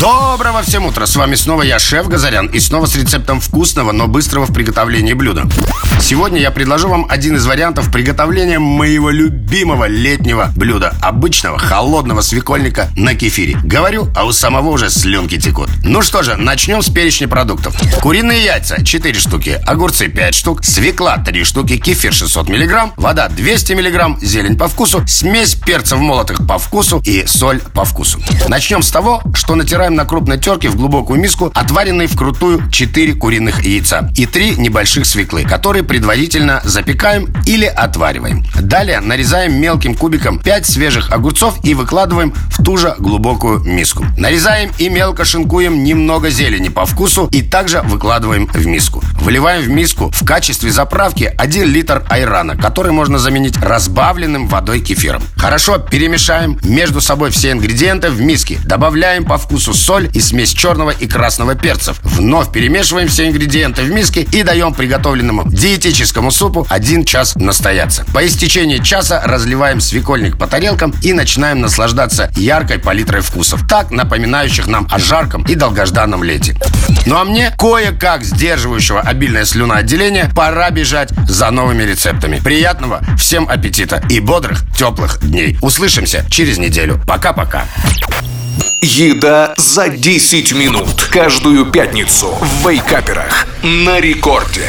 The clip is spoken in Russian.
Доброго всем утра! С вами снова я, шеф Газарян, и снова с рецептом вкусного, но быстрого в приготовлении блюда. Сегодня я предложу вам один из вариантов приготовления моего любимого летнего блюда. Обычного холодного свекольника на кефире. Говорю, а у самого уже слюнки текут. Ну что же, начнем с перечня продуктов. Куриные яйца 4 штуки, огурцы 5 штук, свекла 3 штуки, кефир 600 миллиграмм, вода 200 миллиграмм, зелень по вкусу, смесь перцев молотых по вкусу и соль по вкусу. Начнем с того, что натираем на крупной терке в глубокую миску отваренные вкрутую 4 куриных яйца и 3 небольших свеклы, которые предварительно запекаем или отвариваем. Далее нарезаем мелким кубиком 5 свежих огурцов и выкладываем в ту же глубокую миску. Нарезаем и мелко шинкуем немного зелени по вкусу и также выкладываем в миску. Выливаем в миску в качестве заправки 1 литр айрана, который можно заменить разбавленным водой кефиром. Хорошо перемешаем между собой все ингредиенты в миске. Добавляем по вкусу соль и смесь черного и красного перцев. Вновь перемешиваем все ингредиенты в миске и даем приготовленному диетическому супу 1 час настояться. По истечении часа разливаем свекольник по тарелкам и начинаем наслаждаться яркой палитрой вкусов, так напоминающих нам о жарком и долгожданном лете. Ну а мне, кое-как сдерживающего обильное слюноотделение, пора бежать за новыми рецептами. Приятного всем аппетита и бодрых, теплых дней. Услышимся через неделю. Пока-пока. Еда за 10 минут Каждую пятницу в Вейкаперах На рекорде